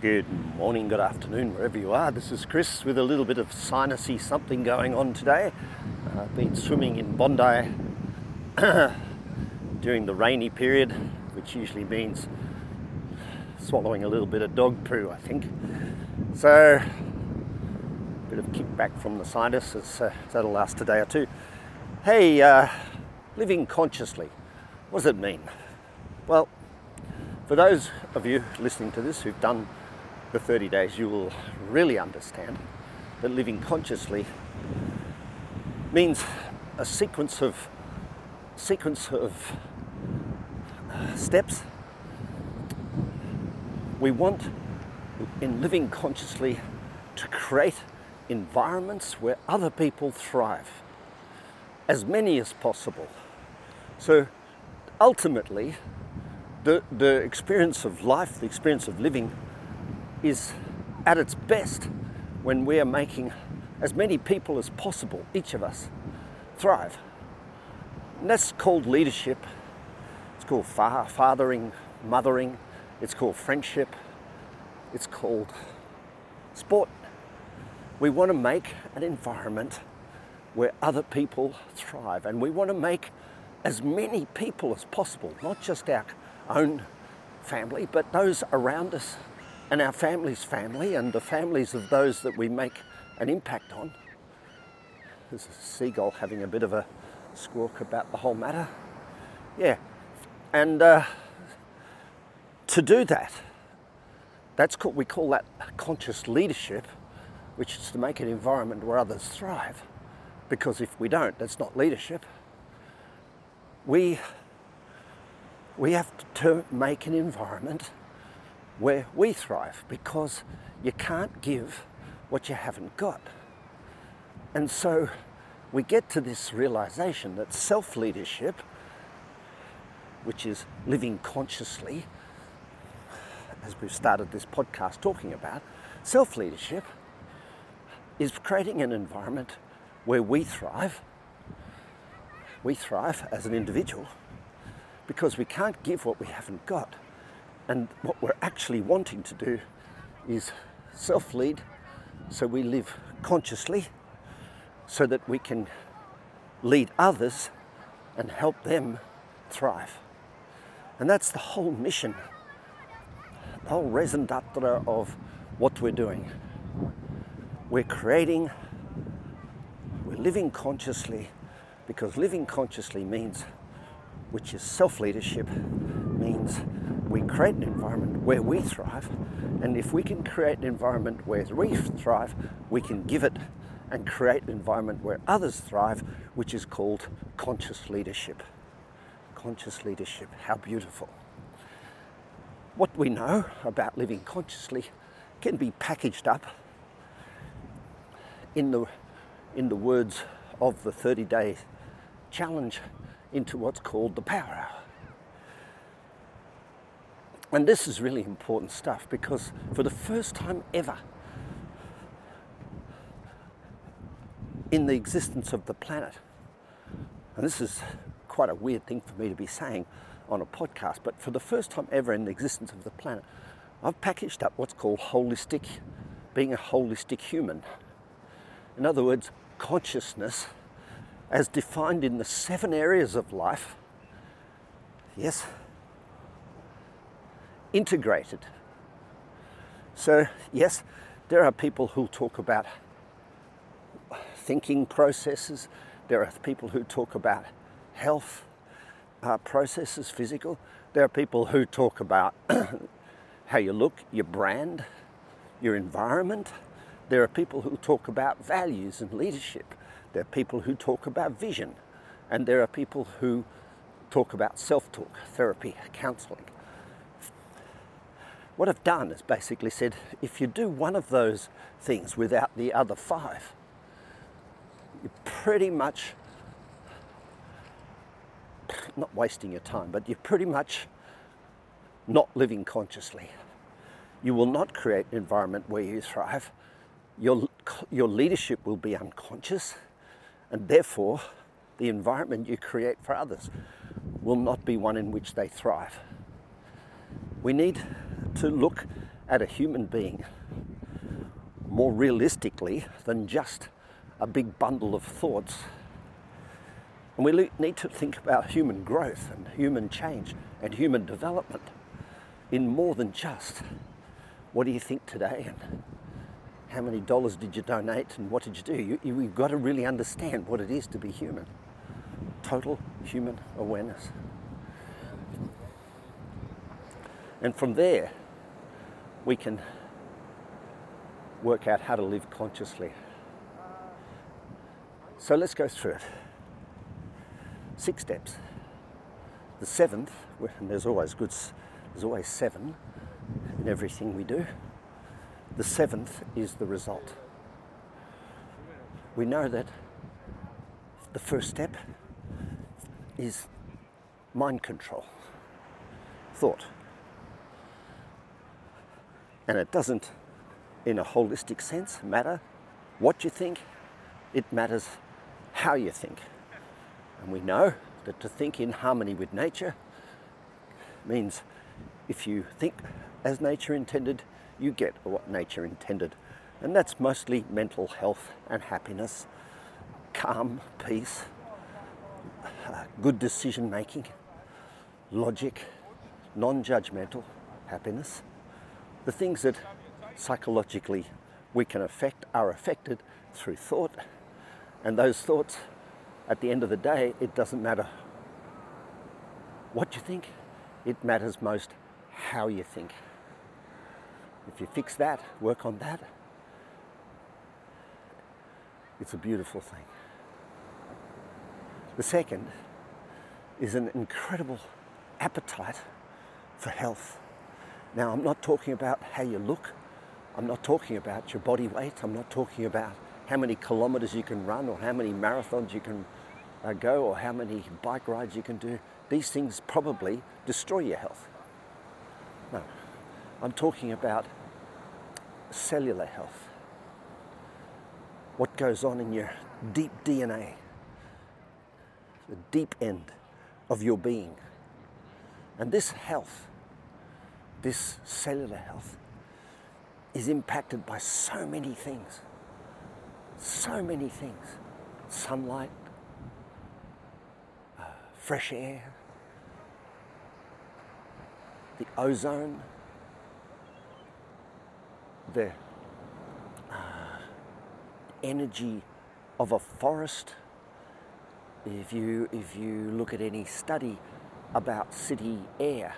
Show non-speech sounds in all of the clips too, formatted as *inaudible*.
Good morning, good afternoon, wherever you are. This is Chris with a little bit of sinusy something going on today. Uh, I've been swimming in Bondi *coughs* during the rainy period, which usually means swallowing a little bit of dog poo, I think. So, a bit of kickback from the sinus, uh, that'll last a day or two. Hey, uh, living consciously, what does it mean? Well, for those of you listening to this who've done the 30 days, you will really understand that living consciously means a sequence of sequence of uh, steps. We want in living consciously to create environments where other people thrive, as many as possible. So ultimately, the, the experience of life, the experience of living, is at its best when we are making as many people as possible, each of us, thrive. And that's called leadership. It's called fa- fathering, mothering. It's called friendship. It's called sport. We want to make an environment where other people thrive, and we want to make as many people as possible, not just our own family, but those around us and our family's family and the families of those that we make an impact on. There's a seagull having a bit of a squawk about the whole matter. Yeah, and uh, to do that, that's we call that conscious leadership, which is to make an environment where others thrive. Because if we don't, that's not leadership. We, we have to make an environment where we thrive because you can't give what you haven't got. And so we get to this realization that self leadership, which is living consciously, as we've started this podcast talking about, self leadership is creating an environment where we thrive. We thrive as an individual because we can't give what we haven't got. And what we're actually wanting to do is self lead so we live consciously so that we can lead others and help them thrive. And that's the whole mission, the whole raison d'etre of what we're doing. We're creating, we're living consciously because living consciously means, which is self leadership, means we create an environment where we thrive. And if we can create an environment where we thrive, we can give it and create an environment where others thrive, which is called conscious leadership. Conscious leadership, how beautiful. What we know about living consciously can be packaged up in the, in the words of the 30 day challenge into what's called the power hour. And this is really important stuff because for the first time ever in the existence of the planet, and this is quite a weird thing for me to be saying on a podcast, but for the first time ever in the existence of the planet, I've packaged up what's called holistic, being a holistic human. In other words, consciousness as defined in the seven areas of life. Yes, integrated. So, yes, there are people who talk about thinking processes, there are people who talk about health uh, processes, physical, there are people who talk about *coughs* how you look, your brand, your environment. There are people who talk about values and leadership. There are people who talk about vision. And there are people who talk about self talk, therapy, counseling. What I've done is basically said if you do one of those things without the other five, you're pretty much not wasting your time, but you're pretty much not living consciously. You will not create an environment where you thrive. Your, your leadership will be unconscious, and therefore, the environment you create for others will not be one in which they thrive. We need to look at a human being more realistically than just a big bundle of thoughts. And we need to think about human growth and human change and human development in more than just what do you think today and how many dollars did you donate and what did you do? You, you, you've got to really understand what it is to be human. Total human awareness. And from there, we can work out how to live consciously. So let's go through it. Six steps. The seventh, and there's always good, there's always seven in everything we do. The seventh is the result. We know that the first step is mind control, thought. And it doesn't, in a holistic sense, matter what you think, it matters how you think. And we know that to think in harmony with nature means if you think as nature intended, you get what nature intended. And that's mostly mental health and happiness, calm, peace, uh, good decision making, logic, non judgmental happiness. The things that psychologically we can affect are affected through thought, and those thoughts, at the end of the day, it doesn't matter what you think, it matters most how you think. If you fix that, work on that, it's a beautiful thing. The second is an incredible appetite for health. Now, I'm not talking about how you look, I'm not talking about your body weight, I'm not talking about how many kilometers you can run or how many marathons you can uh, go or how many bike rides you can do. These things probably destroy your health. No, I'm talking about cellular health. What goes on in your deep DNA, the deep end of your being. And this health, this cellular health, is impacted by so many things. So many things. Sunlight, uh, fresh air, the ozone, the uh, energy of a forest. If you, if you look at any study about city air,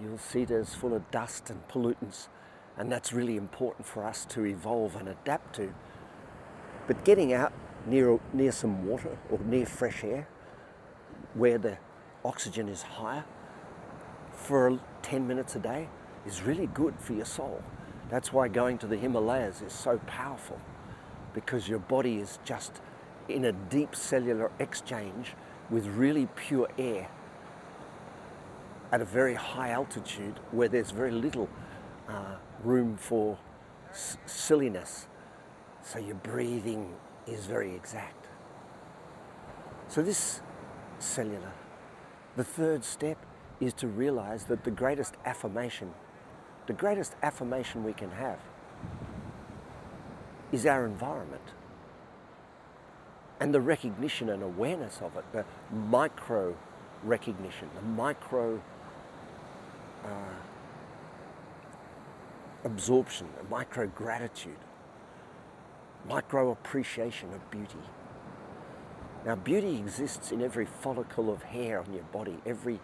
you'll see there's full of dust and pollutants, and that's really important for us to evolve and adapt to. But getting out near, near some water or near fresh air, where the oxygen is higher, for 10 minutes a day is really good for your soul. That's why going to the Himalayas is so powerful because your body is just in a deep cellular exchange with really pure air at a very high altitude where there's very little uh, room for silliness. So your breathing is very exact. So, this cellular, the third step is to realize that the greatest affirmation the greatest affirmation we can have is our environment and the recognition and awareness of it, the micro recognition, the micro uh, absorption, the micro gratitude, micro appreciation of beauty. Now, beauty exists in every follicle of hair on your body, every,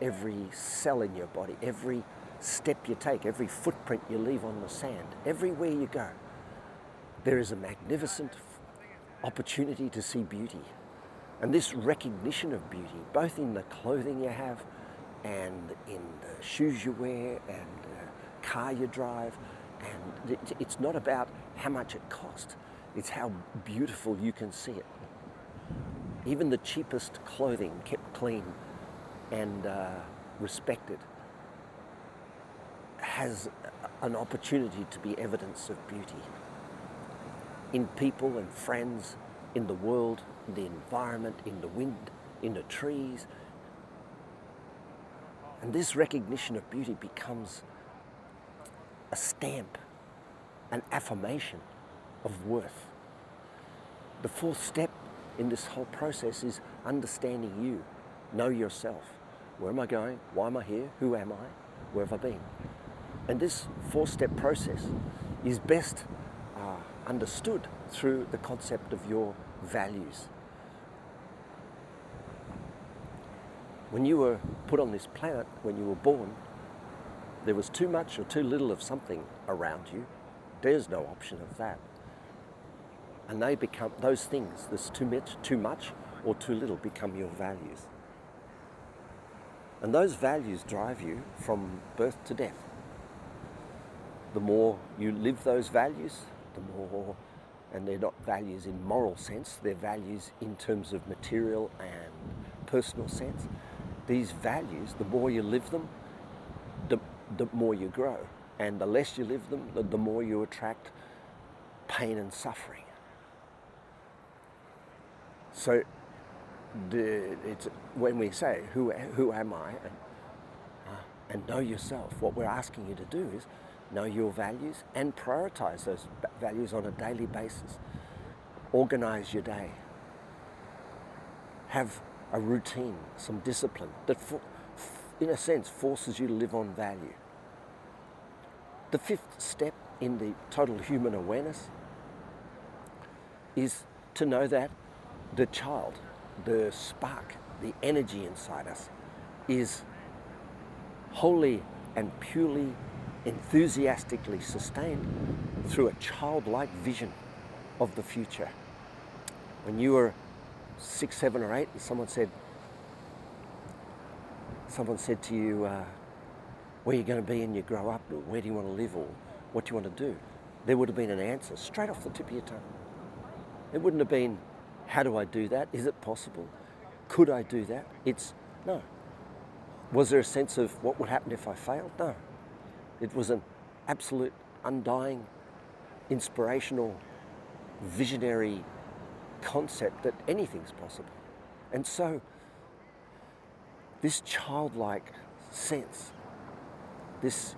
every cell in your body, every step you take, every footprint you leave on the sand, everywhere you go, there is a magnificent opportunity to see beauty. And this recognition of beauty, both in the clothing you have and in the shoes you wear and the car you drive, and it's not about how much it costs, it's how beautiful you can see it. Even the cheapest clothing kept clean and uh, respected has an opportunity to be evidence of beauty in people and friends, in the world, in the environment, in the wind, in the trees. And this recognition of beauty becomes a stamp, an affirmation of worth. The fourth step in this whole process is understanding you, know yourself. Where am I going? Why am I here? Who am I? Where have I been? And this four step process is best uh, understood through the concept of your values. When you were put on this planet, when you were born, there was too much or too little of something around you. There's no option of that. And they become those things, there's too much, too much or too little become your values. And those values drive you from birth to death. The more you live those values, the more, and they're not values in moral sense, they're values in terms of material and personal sense. These values, the more you live them, the, the more you grow. And the less you live them, the, the more you attract pain and suffering. So the, it's, when we say, who, who am I? And, uh, and know yourself, what we're asking you to do is know your values and prioritize those values on a daily basis. Organize your day. Have a routine, some discipline that, for, in a sense, forces you to live on value. The fifth step in the total human awareness is to know that the child, the spark, the energy inside us is wholly and purely enthusiastically sustained through a childlike vision of the future. When you were six, seven, or eight, and someone said, someone said to you, uh, where are you going to be when you grow up, or where do you want to live, or what do you want to do? There would have been an answer straight off the tip of your tongue. It wouldn't have been, how do I do that? Is it possible? Could I do that? It's no. Was there a sense of what would happen if I failed? No. It was an absolute, undying, inspirational, visionary concept that anything's possible. And so, this childlike sense, this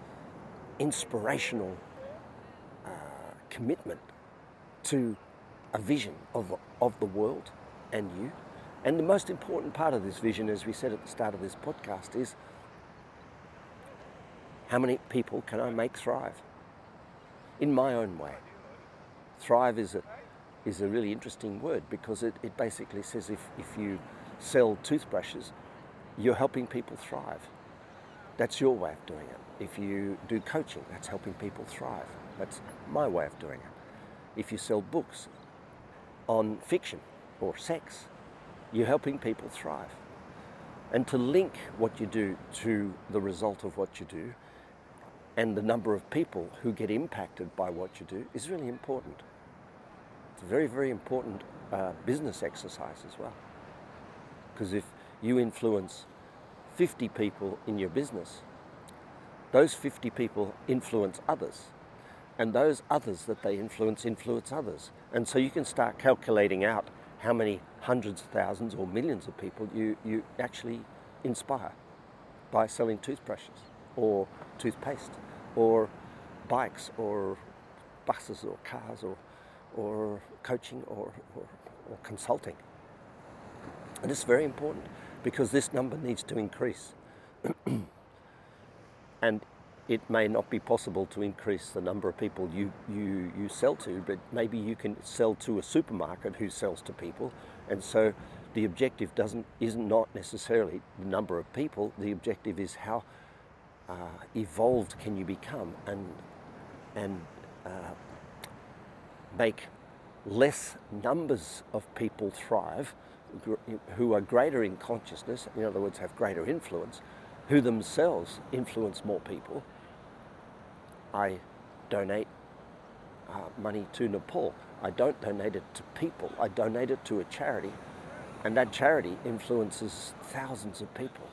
inspirational uh, commitment to a vision of, of the world and you. And the most important part of this vision, as we said at the start of this podcast, is how many people can I make thrive in my own way? Thrive is a, is a really interesting word because it, it basically says if, if you sell toothbrushes, you're helping people thrive. That's your way of doing it. If you do coaching, that's helping people thrive. That's my way of doing it. If you sell books, on fiction or sex. You're helping people thrive. And to link what you do to the result of what you do and the number of people who get impacted by what you do is really important. It's a very, very important uh, business exercise as well. Because if you influence 50 people in your business, those 50 people influence others and those others that they influence influence others. And so you can start calculating out how many hundreds of thousands or millions of people you, you actually inspire by selling toothbrushes or toothpaste or bikes or buses or cars or, or coaching or, or, or consulting. And it's very important because this number needs to increase. *clears throat* and it may not be possible to increase the number of people you, you, you sell to, but maybe you can sell to a supermarket who sells to people. And so the objective doesn't, is not necessarily the number of people, the objective is how uh, evolved can you become and, and uh, make less numbers of people thrive who are greater in consciousness, in other words, have greater influence, who themselves influence more people I donate uh, money to Nepal. I don't donate it to people. I donate it to a charity, and that charity influences thousands of people.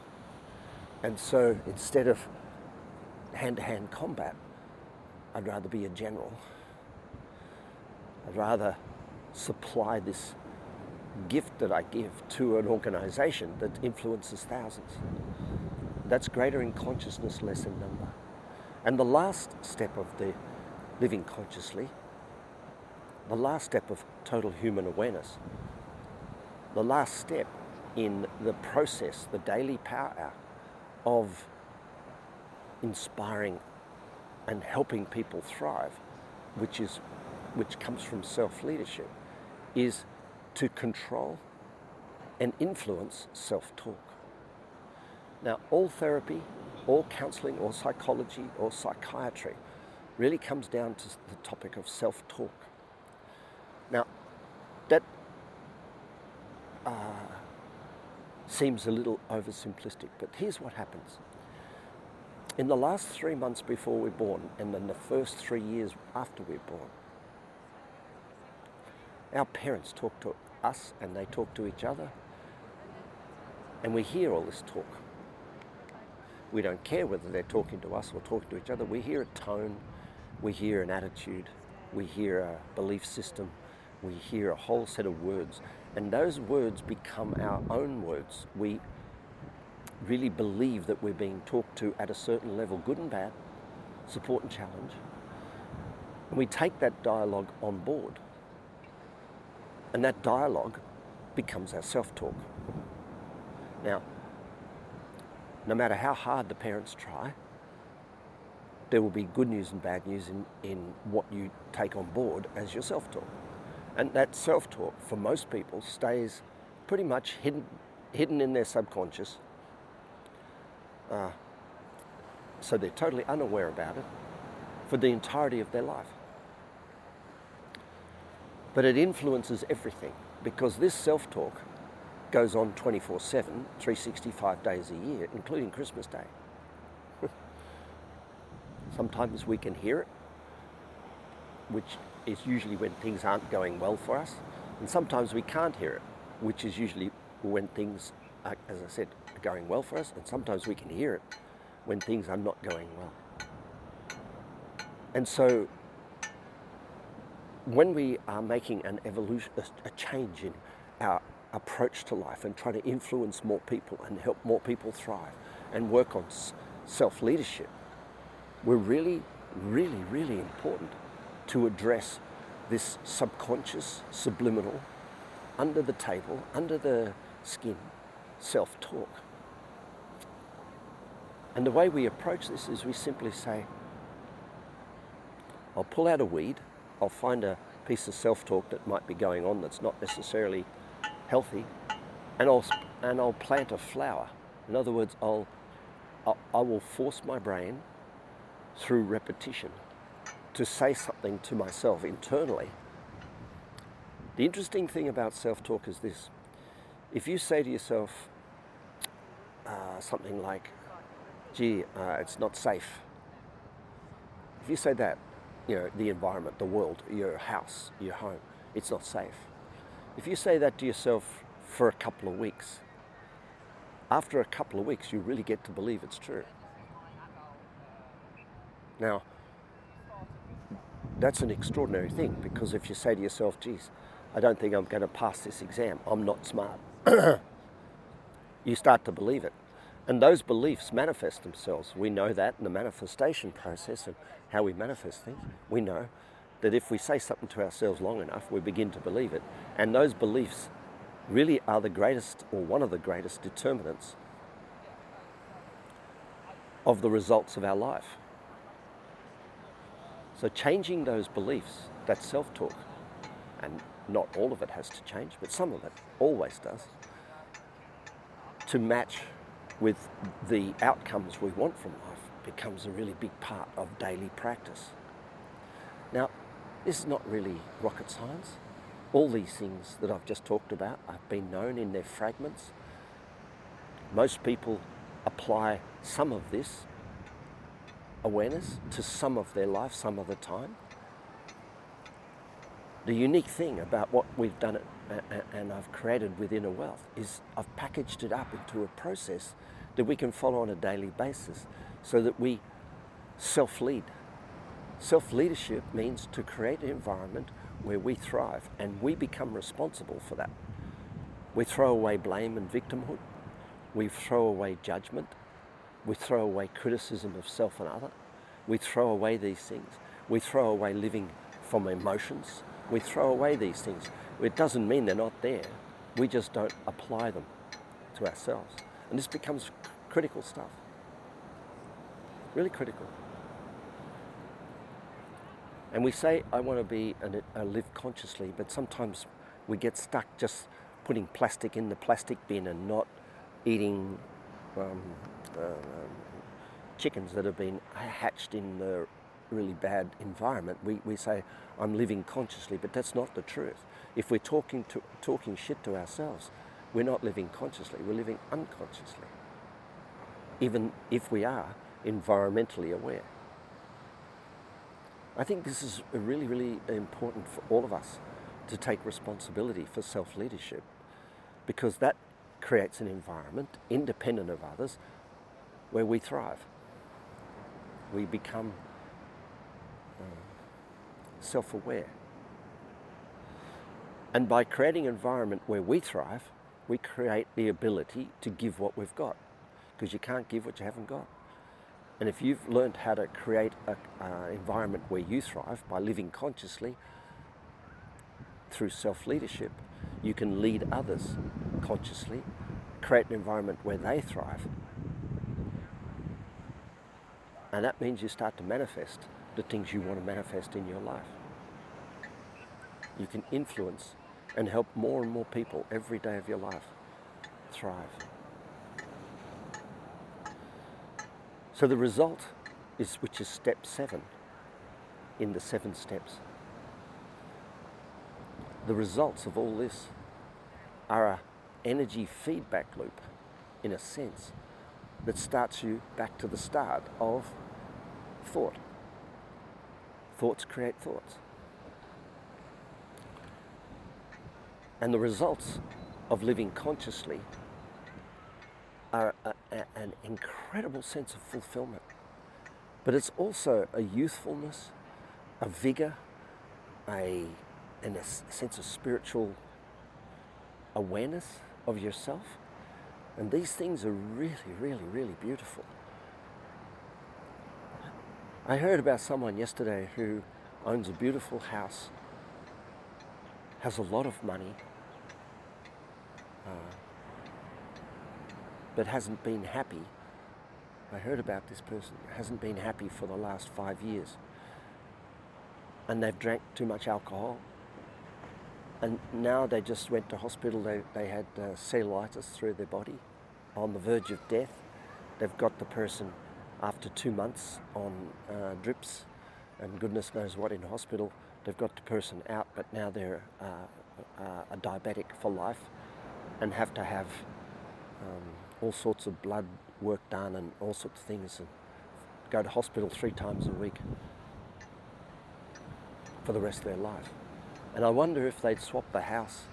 And so instead of hand to hand combat, I'd rather be a general. I'd rather supply this gift that I give to an organization that influences thousands. That's greater in consciousness, less in number. And the last step of the living consciously, the last step of total human awareness, the last step in the process, the daily power of inspiring and helping people thrive, which is which comes from self-leadership, is to control and influence self-talk. Now, all therapy, all counseling, or psychology, or psychiatry really comes down to the topic of self-talk. Now, that uh, seems a little oversimplistic, but here's what happens. In the last three months before we're born, and then the first three years after we're born, our parents talk to us and they talk to each other, and we hear all this talk. We don't care whether they're talking to us or talking to each other. We hear a tone, we hear an attitude, we hear a belief system, we hear a whole set of words, and those words become our own words. We really believe that we're being talked to at a certain level, good and bad, support and challenge. And we take that dialogue on board. And that dialogue becomes our self talk. Now, no matter how hard the parents try, there will be good news and bad news in, in what you take on board as your self talk. And that self talk, for most people, stays pretty much hidden, hidden in their subconscious. Uh, so they're totally unaware about it for the entirety of their life. But it influences everything because this self talk goes on 24 7, 365 days a year, including Christmas Day. *laughs* Sometimes we can hear it, which is usually when things aren't going well for us, and sometimes we can't hear it, which is usually when things, are, as I said, are going well for us, and sometimes we can hear it when things are not going well. And so, when we are making an evolution, a change in our approach to life and try to influence more people and help more people thrive and work on self leadership, we're really, really, really important to address this subconscious, subliminal, under the table, under the skin self talk. And the way we approach this is we simply say, I'll pull out a weed, I'll find a piece of self talk that might be going on that's not necessarily healthy, and I'll, and I'll plant a flower. In other words, I'll, I will force my brain through repetition to say something to myself internally. The interesting thing about self talk is this if you say to yourself uh, something like, gee, uh, it's not safe, if you say that, you know, the environment, the world, your house, your home, it's not safe. If you say that to yourself for a couple of weeks, after a couple of weeks, you really get to believe it's true. Now, that's an extraordinary thing because if you say to yourself, geez, I don't think I'm going to pass this exam, I'm not smart, *coughs* you start to believe it. And those beliefs manifest themselves. We know that in the manifestation process and how we manifest things. We know that if we say something to ourselves long enough, we begin to believe it. And those beliefs really are the greatest or one of the greatest determinants of the results of our life. So changing those beliefs, that self-talk, and not all of it has to change, but some of it always does, to match with the outcomes we want from life becomes a really big part of daily practice. Now, this is not really rocket science. All these things that I've just talked about have been known in their fragments. Most people apply some of this awareness to some of their life some of the time. The unique thing about what we've done and I've created with Inner Wealth is I've packaged it up into a process that we can follow on a daily basis so that we self lead. Self leadership means to create an environment where we thrive and we become responsible for that. We throw away blame and victimhood, we throw away judgment, we throw away criticism of self and other, We throw away these things. We throw away living from emotions. We throw away these things. It doesn't mean they're not there. We just don't apply them to ourselves. And this becomes critical stuff. Really critical. And we say, I want to be and uh, live consciously, but sometimes we get stuck just putting plastic in the plastic bin and not eating um, uh, chickens that have been hatched in the really bad environment. We, we say, I'm living consciously, but that's not the truth. If we're talking, to, talking shit to ourselves, we're not living consciously, we're living unconsciously, even if we are environmentally aware. I think this is really, really important for all of us to take responsibility for self leadership because that creates an environment independent of others where we thrive. We become self aware. And by creating an environment where we thrive, we create the ability to give what we've got because you can't give what you haven't got. And if you've learned how to create an environment where you thrive by living consciously through self leadership, you can lead others consciously, create an environment where they thrive. And that means you start to manifest the things you want to manifest in your life. You can influence and help more and more people every day of your life thrive. So the result is, which is step seven in the seven steps. The results of all this are a energy feedback loop, in a sense, that starts you back to the start of thought. Thoughts create thoughts. And the results of living consciously are a, a, an incredible sense of fulfillment. But it's also a youthfulness, a vigor, a, and a sense of spiritual awareness of yourself. And these things are really, really, really beautiful. I heard about someone yesterday who owns a beautiful house, has a lot of money, uh, but hasn't been happy. I heard about this person, hasn't been happy for the last five years. And they've drank too much alcohol. And now they just went to hospital, they, they had uh, cellulitis through their body, on the verge of death. They've got the person after two months on uh, drips and goodness knows what in hospital. They've got the person out, but now they're uh, uh a diabetic for life and have to have um, all sorts of blood work done and all sorts of things and go to hospital three times a week for the rest of their life. And I wonder if they'd swap the house.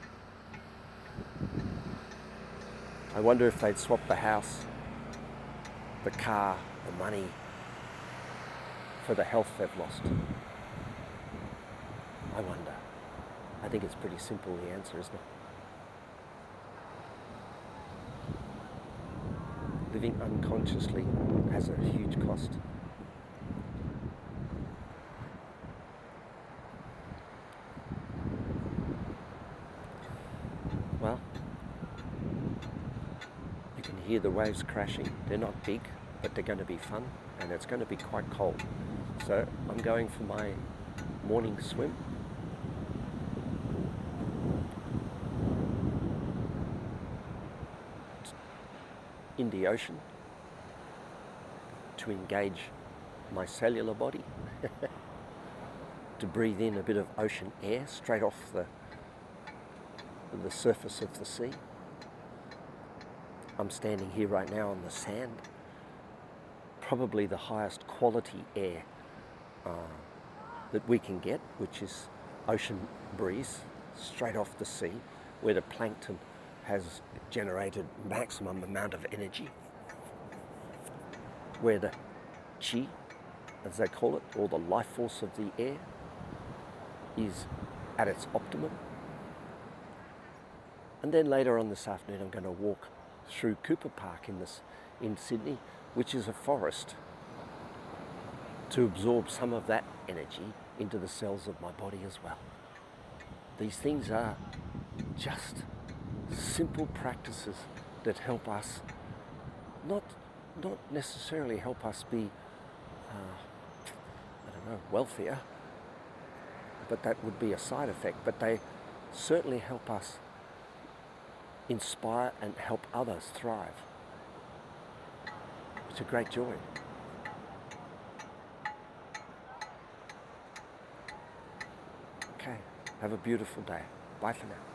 I wonder if they'd swap the house, the car, the money for the health they've lost. I wonder. I think it's pretty simple, the answer, isn't it? living unconsciously has a huge cost. Well, you can hear the waves crashing. They're not big, but they're going to be fun and it's going to be quite cold. So I'm going for my morning swim in the ocean to engage my cellular body, *laughs* to breathe in a bit of ocean air straight off the, the surface of the sea. I'm standing here right now on the sand, probably the highest quality air uh, that we can get, which is ocean breeze straight off the sea, where the plankton has generated maximum amount of energy, where the chi, as they call it, or the life force of the air, is at its optimum. And then later on this afternoon, I'm going to walk through Cooper Park in this in Sydney, which is a forest to absorb some of that energy into the cells of my body as well. These things are just simple practices that help us not not necessarily help us be uh, I don't know wealthier but that would be a side effect but they certainly help us inspire and help others thrive it's a great joy. Okay have a beautiful day. Bye for now